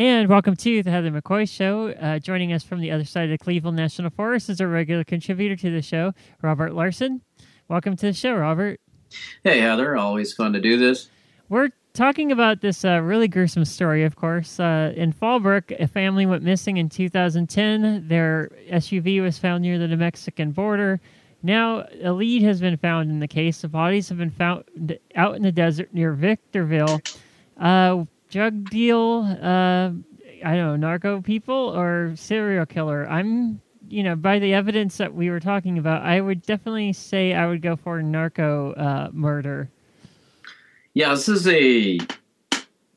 And welcome to the Heather McCoy Show. Uh, joining us from the other side of the Cleveland National Forest is a regular contributor to the show, Robert Larson. Welcome to the show, Robert. Hey, Heather. Always fun to do this. We're talking about this uh, really gruesome story, of course. Uh, in Fallbrook, a family went missing in 2010. Their SUV was found near the New Mexican border. Now, a lead has been found in the case. The bodies have been found out in the desert near Victorville. Uh, drug deal, uh, I don't know, narco people or serial killer. I'm, you know, by the evidence that we were talking about, I would definitely say I would go for narco uh, murder. Yeah, this is a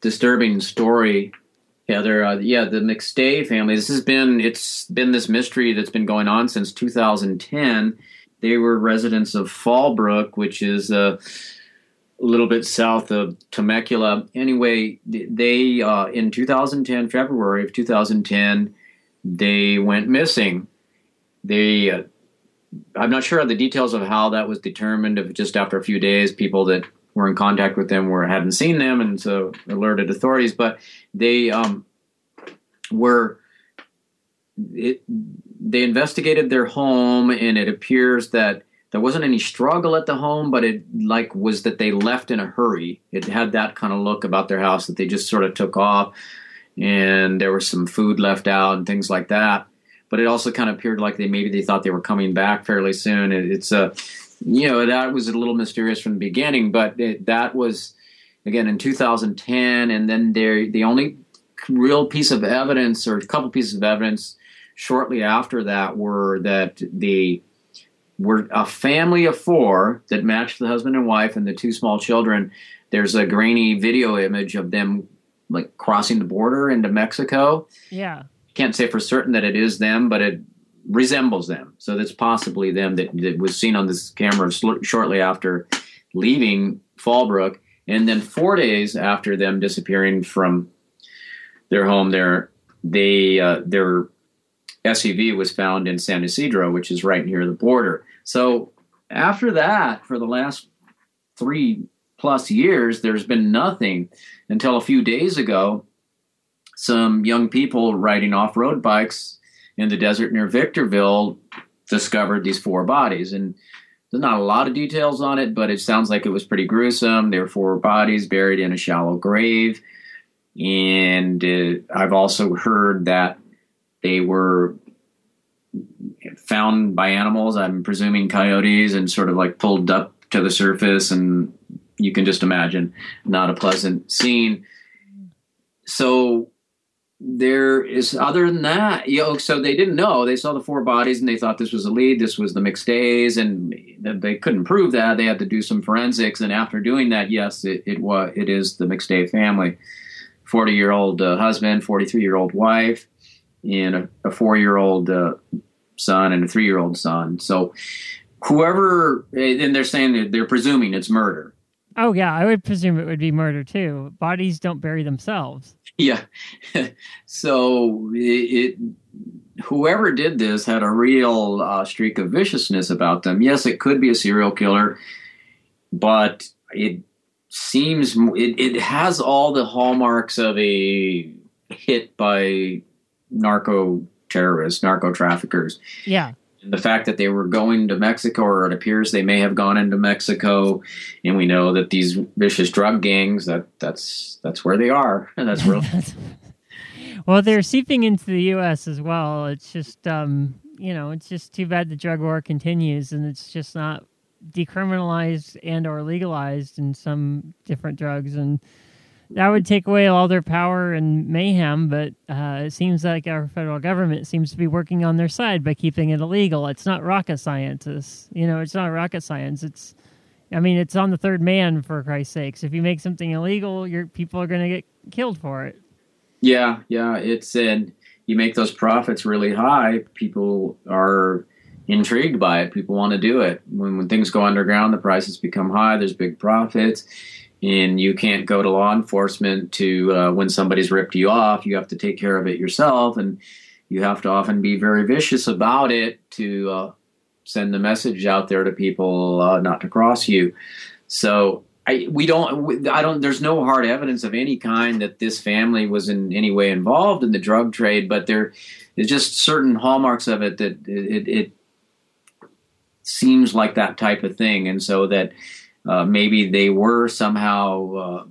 disturbing story, Heather. Uh, yeah, the McStay family. This has been it's been this mystery that's been going on since 2010. They were residents of Fallbrook, which is uh, a little bit south of Temecula. Anyway, they uh, in 2010, February of 2010, they went missing. They, uh, I'm not sure of the details of how that was determined. If just after a few days, people that were in contact with them were hadn't seen them, and so alerted authorities. But they um, were. It, they investigated their home, and it appears that there wasn't any struggle at the home, but it like was that they left in a hurry. It had that kind of look about their house that they just sort of took off, and there was some food left out and things like that. But it also kind of appeared like they maybe they thought they were coming back fairly soon. It, it's a, you know, that was a little mysterious from the beginning, but it, that was again in 2010, and then there the only real piece of evidence or a couple pieces of evidence shortly after that were that the we're a family of four that matched the husband and wife and the two small children. There's a grainy video image of them like crossing the border into Mexico. Yeah. Can't say for certain that it is them, but it resembles them. So that's possibly them that, that was seen on this camera sl- shortly after leaving Fallbrook. And then four days after them disappearing from their home there, they uh, their SUV was found in San Ysidro, which is right near the border. So after that, for the last three plus years, there's been nothing until a few days ago. Some young people riding off road bikes in the desert near Victorville discovered these four bodies. And there's not a lot of details on it, but it sounds like it was pretty gruesome. There were four bodies buried in a shallow grave. And uh, I've also heard that they were found by animals. I'm presuming coyotes, and sort of like pulled up to the surface, and you can just imagine not a pleasant scene. So there is other than that, you know, so they didn't know. They saw the four bodies and they thought this was a lead. This was the McStays, and they couldn't prove that. They had to do some forensics, and after doing that, yes, it it was it is the McStay family. Forty year old uh, husband, forty three year old wife, and a, a four year old uh, son and a three year old son. So whoever, and they're saying that they're presuming it's murder. Oh yeah, I would presume it would be murder too. Bodies don't bury themselves. Yeah, so it, it, whoever did this had a real uh, streak of viciousness about them. Yes, it could be a serial killer, but it seems it, it has all the hallmarks of a hit by narco terrorists, narco traffickers. Yeah. And the fact that they were going to Mexico, or it appears they may have gone into Mexico, and we know that these vicious drug gangs that that's that's where they are, and that's real. well, they're seeping into the U.S. as well. It's just um, you know, it's just too bad the drug war continues, and it's just not decriminalized and or legalized in some different drugs and that would take away all their power and mayhem, but uh, it seems like our federal government seems to be working on their side by keeping it illegal. It's not rocket science. You know, it's not rocket science. It's, I mean, it's on the third man for Christ's sakes. If you make something illegal, your people are going to get killed for it. Yeah, yeah. It's and you make those profits really high. People are intrigued by it. People want to do it. When when things go underground, the prices become high. There's big profits and you can't go to law enforcement to uh, when somebody's ripped you off. You have to take care of it yourself and you have to often be very vicious about it to uh, send the message out there to people uh, not to cross you. So I we don't I don't there's no hard evidence of any kind that this family was in any way involved in the drug trade, but there is just certain hallmarks of it that it, it seems like that type of thing, and so that uh, maybe they were somehow. Uh,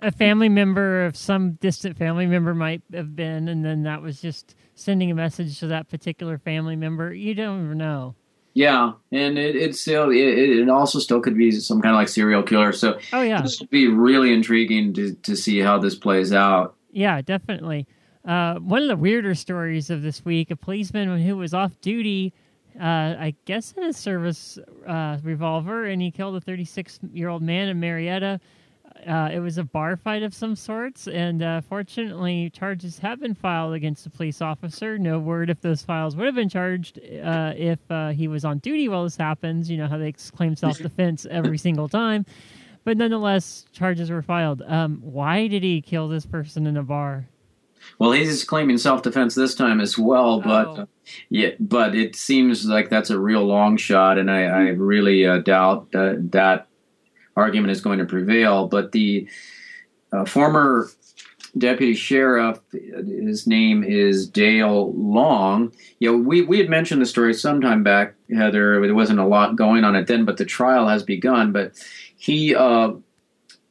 a family member of some distant family member might have been, and then that was just sending a message to that particular family member. You don't even know. Yeah, and it, it still it, it also still could be some kind of like serial killer. So oh yeah, this would be really intriguing to to see how this plays out. Yeah, definitely. Uh, one of the weirder stories of this week: a policeman who was off duty, uh, I guess in a service uh, revolver, and he killed a 36 year old man in Murrieta uh, it was a bar fight of some sorts, and uh, fortunately, charges have been filed against the police officer. No word if those files would have been charged uh, if uh, he was on duty while this happens. You know how they claim self defense every single time, but nonetheless, charges were filed. Um, why did he kill this person in a bar? Well, he's claiming self defense this time as well, but oh. yeah, but it seems like that's a real long shot, and I, I really uh, doubt that argument is going to prevail. But the uh, former deputy sheriff, his name is Dale Long. You know, we, we had mentioned the story sometime back, Heather. There wasn't a lot going on it then, but the trial has begun. But he uh,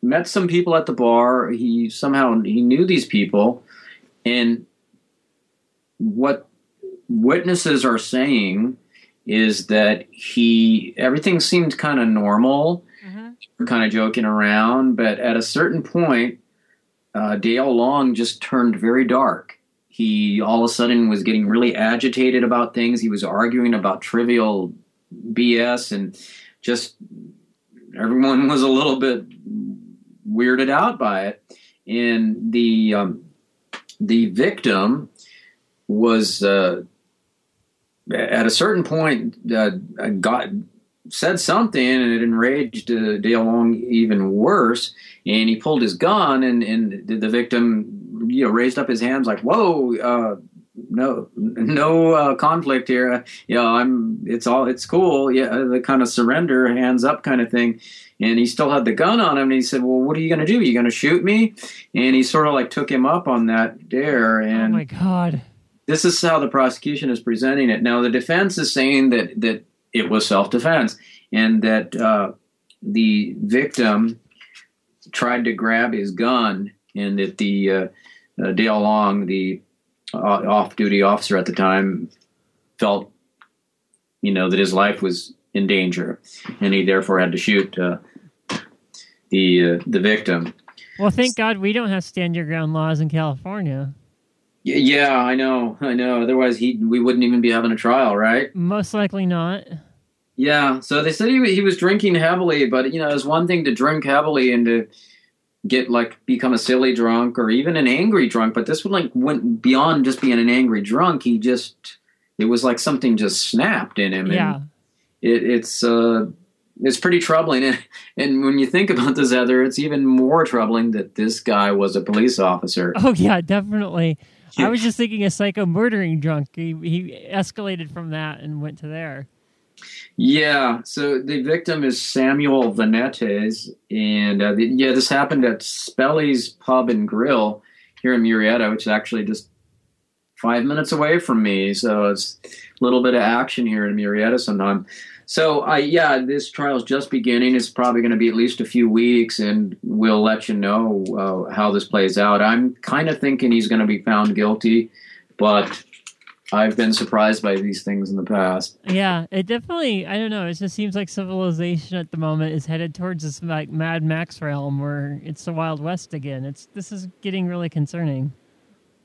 met some people at the bar. He somehow he knew these people, and what witnesses are saying is that he everything seemed kind of normal we're kind of joking around, but at a certain point, uh, Dale Long just turned very dark. He all of a sudden was getting really agitated about things. He was arguing about trivial BS, and just everyone was a little bit weirded out by it. And the um, the victim was uh, at a certain point uh, got said something and it enraged uh, Dale Long even worse. And he pulled his gun and, and the victim, you know, raised up his hands like, whoa, uh, no, no uh, conflict here. You know, I'm, it's all, it's cool. Yeah. The kind of surrender, hands up kind of thing. And he still had the gun on him. And he said, well, what are you going to do? Are you going to shoot me? And he sort of like took him up on that dare. And oh my God. This is how the prosecution is presenting it. Now, the defense is saying that, that it was self defense, and that uh, the victim tried to grab his gun, and that the uh, uh, Dale Long, the uh, off duty officer at the time, felt you know that his life was in danger, and he therefore had to shoot uh, the uh, the victim. Well, thank God we don't have stand your ground laws in California. Yeah, I know, I know. Otherwise, he we wouldn't even be having a trial, right? Most likely not. Yeah. So they said he he was drinking heavily, but you know, it's one thing to drink heavily and to get like become a silly drunk or even an angry drunk, but this one like went beyond just being an angry drunk. He just it was like something just snapped in him. Yeah. It, it's uh it's pretty troubling. And, and when you think about this, Heather, it's even more troubling that this guy was a police officer. Oh yeah, definitely. I was just thinking a psycho murdering drunk. He, he escalated from that and went to there. Yeah, so the victim is Samuel Vanetes, and uh, the, yeah, this happened at Spelly's Pub and Grill here in Murrieta, which is actually just five minutes away from me. So it's a little bit of action here in Murrieta sometime. So, uh, yeah, this trial is just beginning. It's probably going to be at least a few weeks, and we'll let you know uh, how this plays out. I'm kind of thinking he's going to be found guilty, but I've been surprised by these things in the past. Yeah, it definitely. I don't know. It just seems like civilization at the moment is headed towards this like Mad Max realm where it's the Wild West again. It's this is getting really concerning.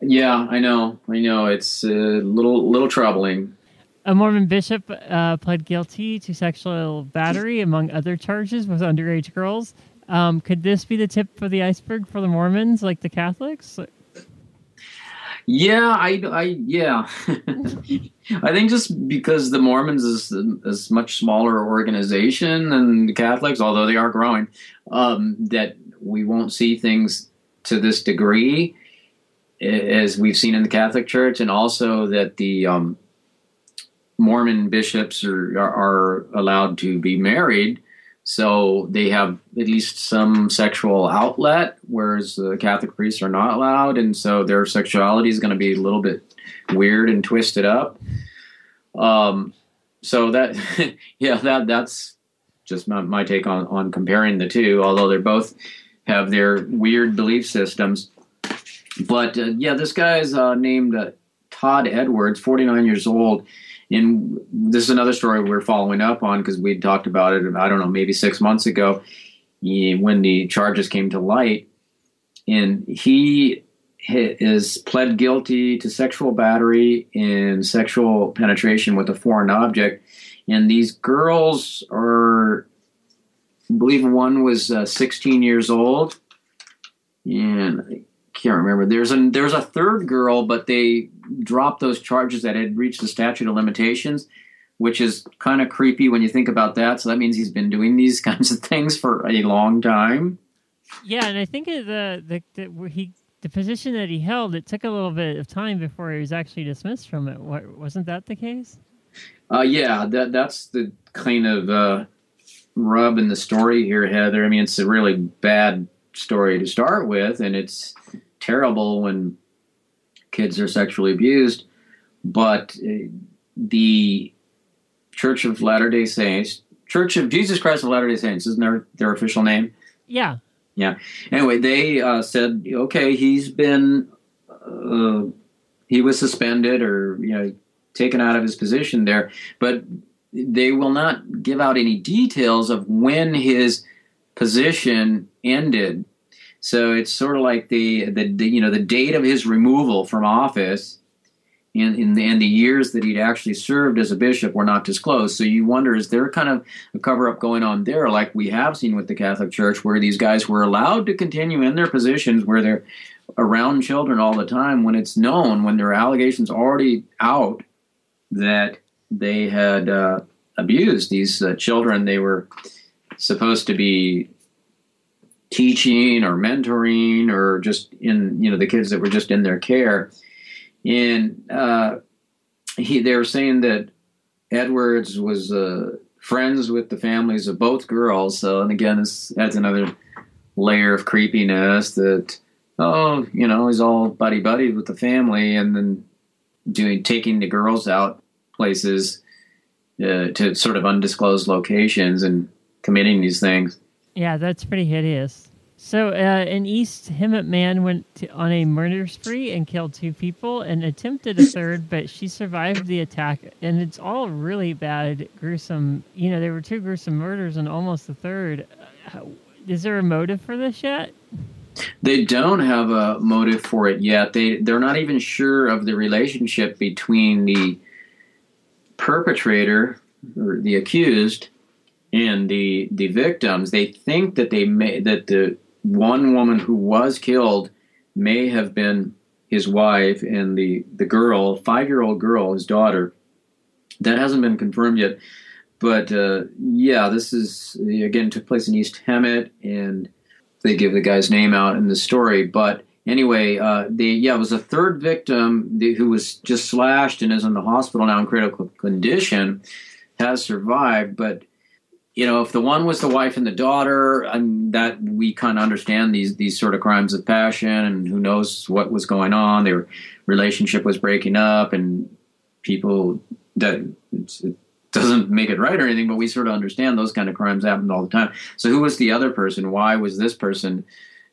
Yeah, I know. I know. It's a little little troubling. A Mormon bishop uh, pled guilty to sexual battery, among other charges, with underage girls. Um, could this be the tip of the iceberg for the Mormons, like the Catholics? Yeah, I, I yeah. I think just because the Mormons is a much smaller organization than the Catholics, although they are growing, um, that we won't see things to this degree as we've seen in the Catholic Church, and also that the um, Mormon bishops are, are allowed to be married So they have at least some sexual outlet, whereas the Catholic priests are not allowed, and so their sexuality is going to be a little bit weird and twisted up. Um, so that, yeah, that that's just my, my take on on comparing the two. Although they're both have their weird belief systems, but uh, yeah, this guy's uh, named uh, Todd Edwards, forty nine years old and this is another story we're following up on because we talked about it. I don't know, maybe six months ago, when the charges came to light, and he is pled guilty to sexual battery and sexual penetration with a foreign object. And these girls are, I believe one was uh, 16 years old, and I can't remember. There's a there's a third girl, but they dropped those charges that had reached the statute of limitations, which is kind of creepy when you think about that. So that means he's been doing these kinds of things for a long time. Yeah, and I think the the, the he the position that he held, it took a little bit of time before he was actually dismissed from it. What, wasn't that the case? Uh, yeah, that that's the kind of uh, rub in the story here, Heather. I mean, it's a really bad story to start with, and it's terrible when kids are sexually abused, but uh, the Church of Latter Day Saints, Church of Jesus Christ of Latter Day Saints, isn't their their official name? Yeah. Yeah. Anyway, they uh, said, okay, he's been uh, he was suspended or you know taken out of his position there, but they will not give out any details of when his position ended so it's sort of like the, the, the you know the date of his removal from office and, and, and the years that he'd actually served as a bishop were not disclosed. So you wonder, is there kind of a cover up going on there, like we have seen with the Catholic Church, where these guys were allowed to continue in their positions where they're around children all the time when it's known, when there are allegations already out that they had uh, abused these uh, children they were supposed to be teaching or mentoring or just in you know the kids that were just in their care. And uh, he they were saying that edwards was uh, friends with the families of both girls. So and again this adds another layer of creepiness that oh you know he's all buddy buddy with the family and then doing taking the girls out places uh, to sort of undisclosed locations and committing these things yeah, that's pretty hideous. So, uh, an East Hemet man went to, on a murder spree and killed two people and attempted a third, but she survived the attack. And it's all really bad, gruesome. You know, there were two gruesome murders and almost a third. Uh, is there a motive for this yet? They don't have a motive for it yet. They they're not even sure of the relationship between the perpetrator or the accused and the the victims they think that they may that the one woman who was killed may have been his wife and the the girl five year old girl his daughter. That hasn't been confirmed yet but uh, yeah this is again took place in east hemet and they give the guy's name out in the story. But anyway uh, the yeah it was a third victim who was just slashed and is in the hospital now in critical condition has survived but you know, if the one was the wife and the daughter, and that we kind of understand these these sort of crimes of passion, and who knows what was going on. Their relationship was breaking up, and people that it doesn't make it right or anything, but we sort of understand those kind of crimes happened all the time. So, who was the other person? Why was this person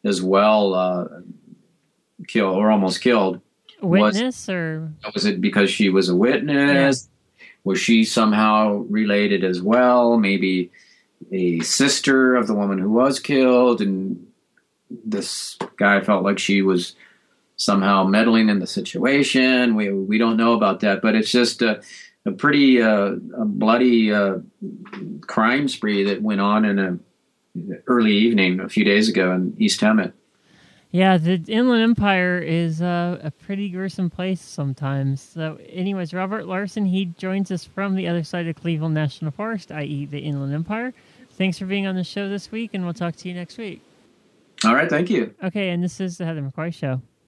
as well uh, killed or almost killed? Witness was, or was it because she was a witness? Was she somehow related as well? Maybe a sister of the woman who was killed, and this guy felt like she was somehow meddling in the situation. We we don't know about that, but it's just a, a pretty uh, a bloody uh, crime spree that went on in a early evening a few days ago in East Hemet. Yeah, the Inland Empire is uh, a pretty gruesome place sometimes. So, anyways, Robert Larson, he joins us from the other side of Cleveland National Forest, i.e., the Inland Empire. Thanks for being on the show this week, and we'll talk to you next week. All right, thank you. Okay, and this is the Heather McCoy Show.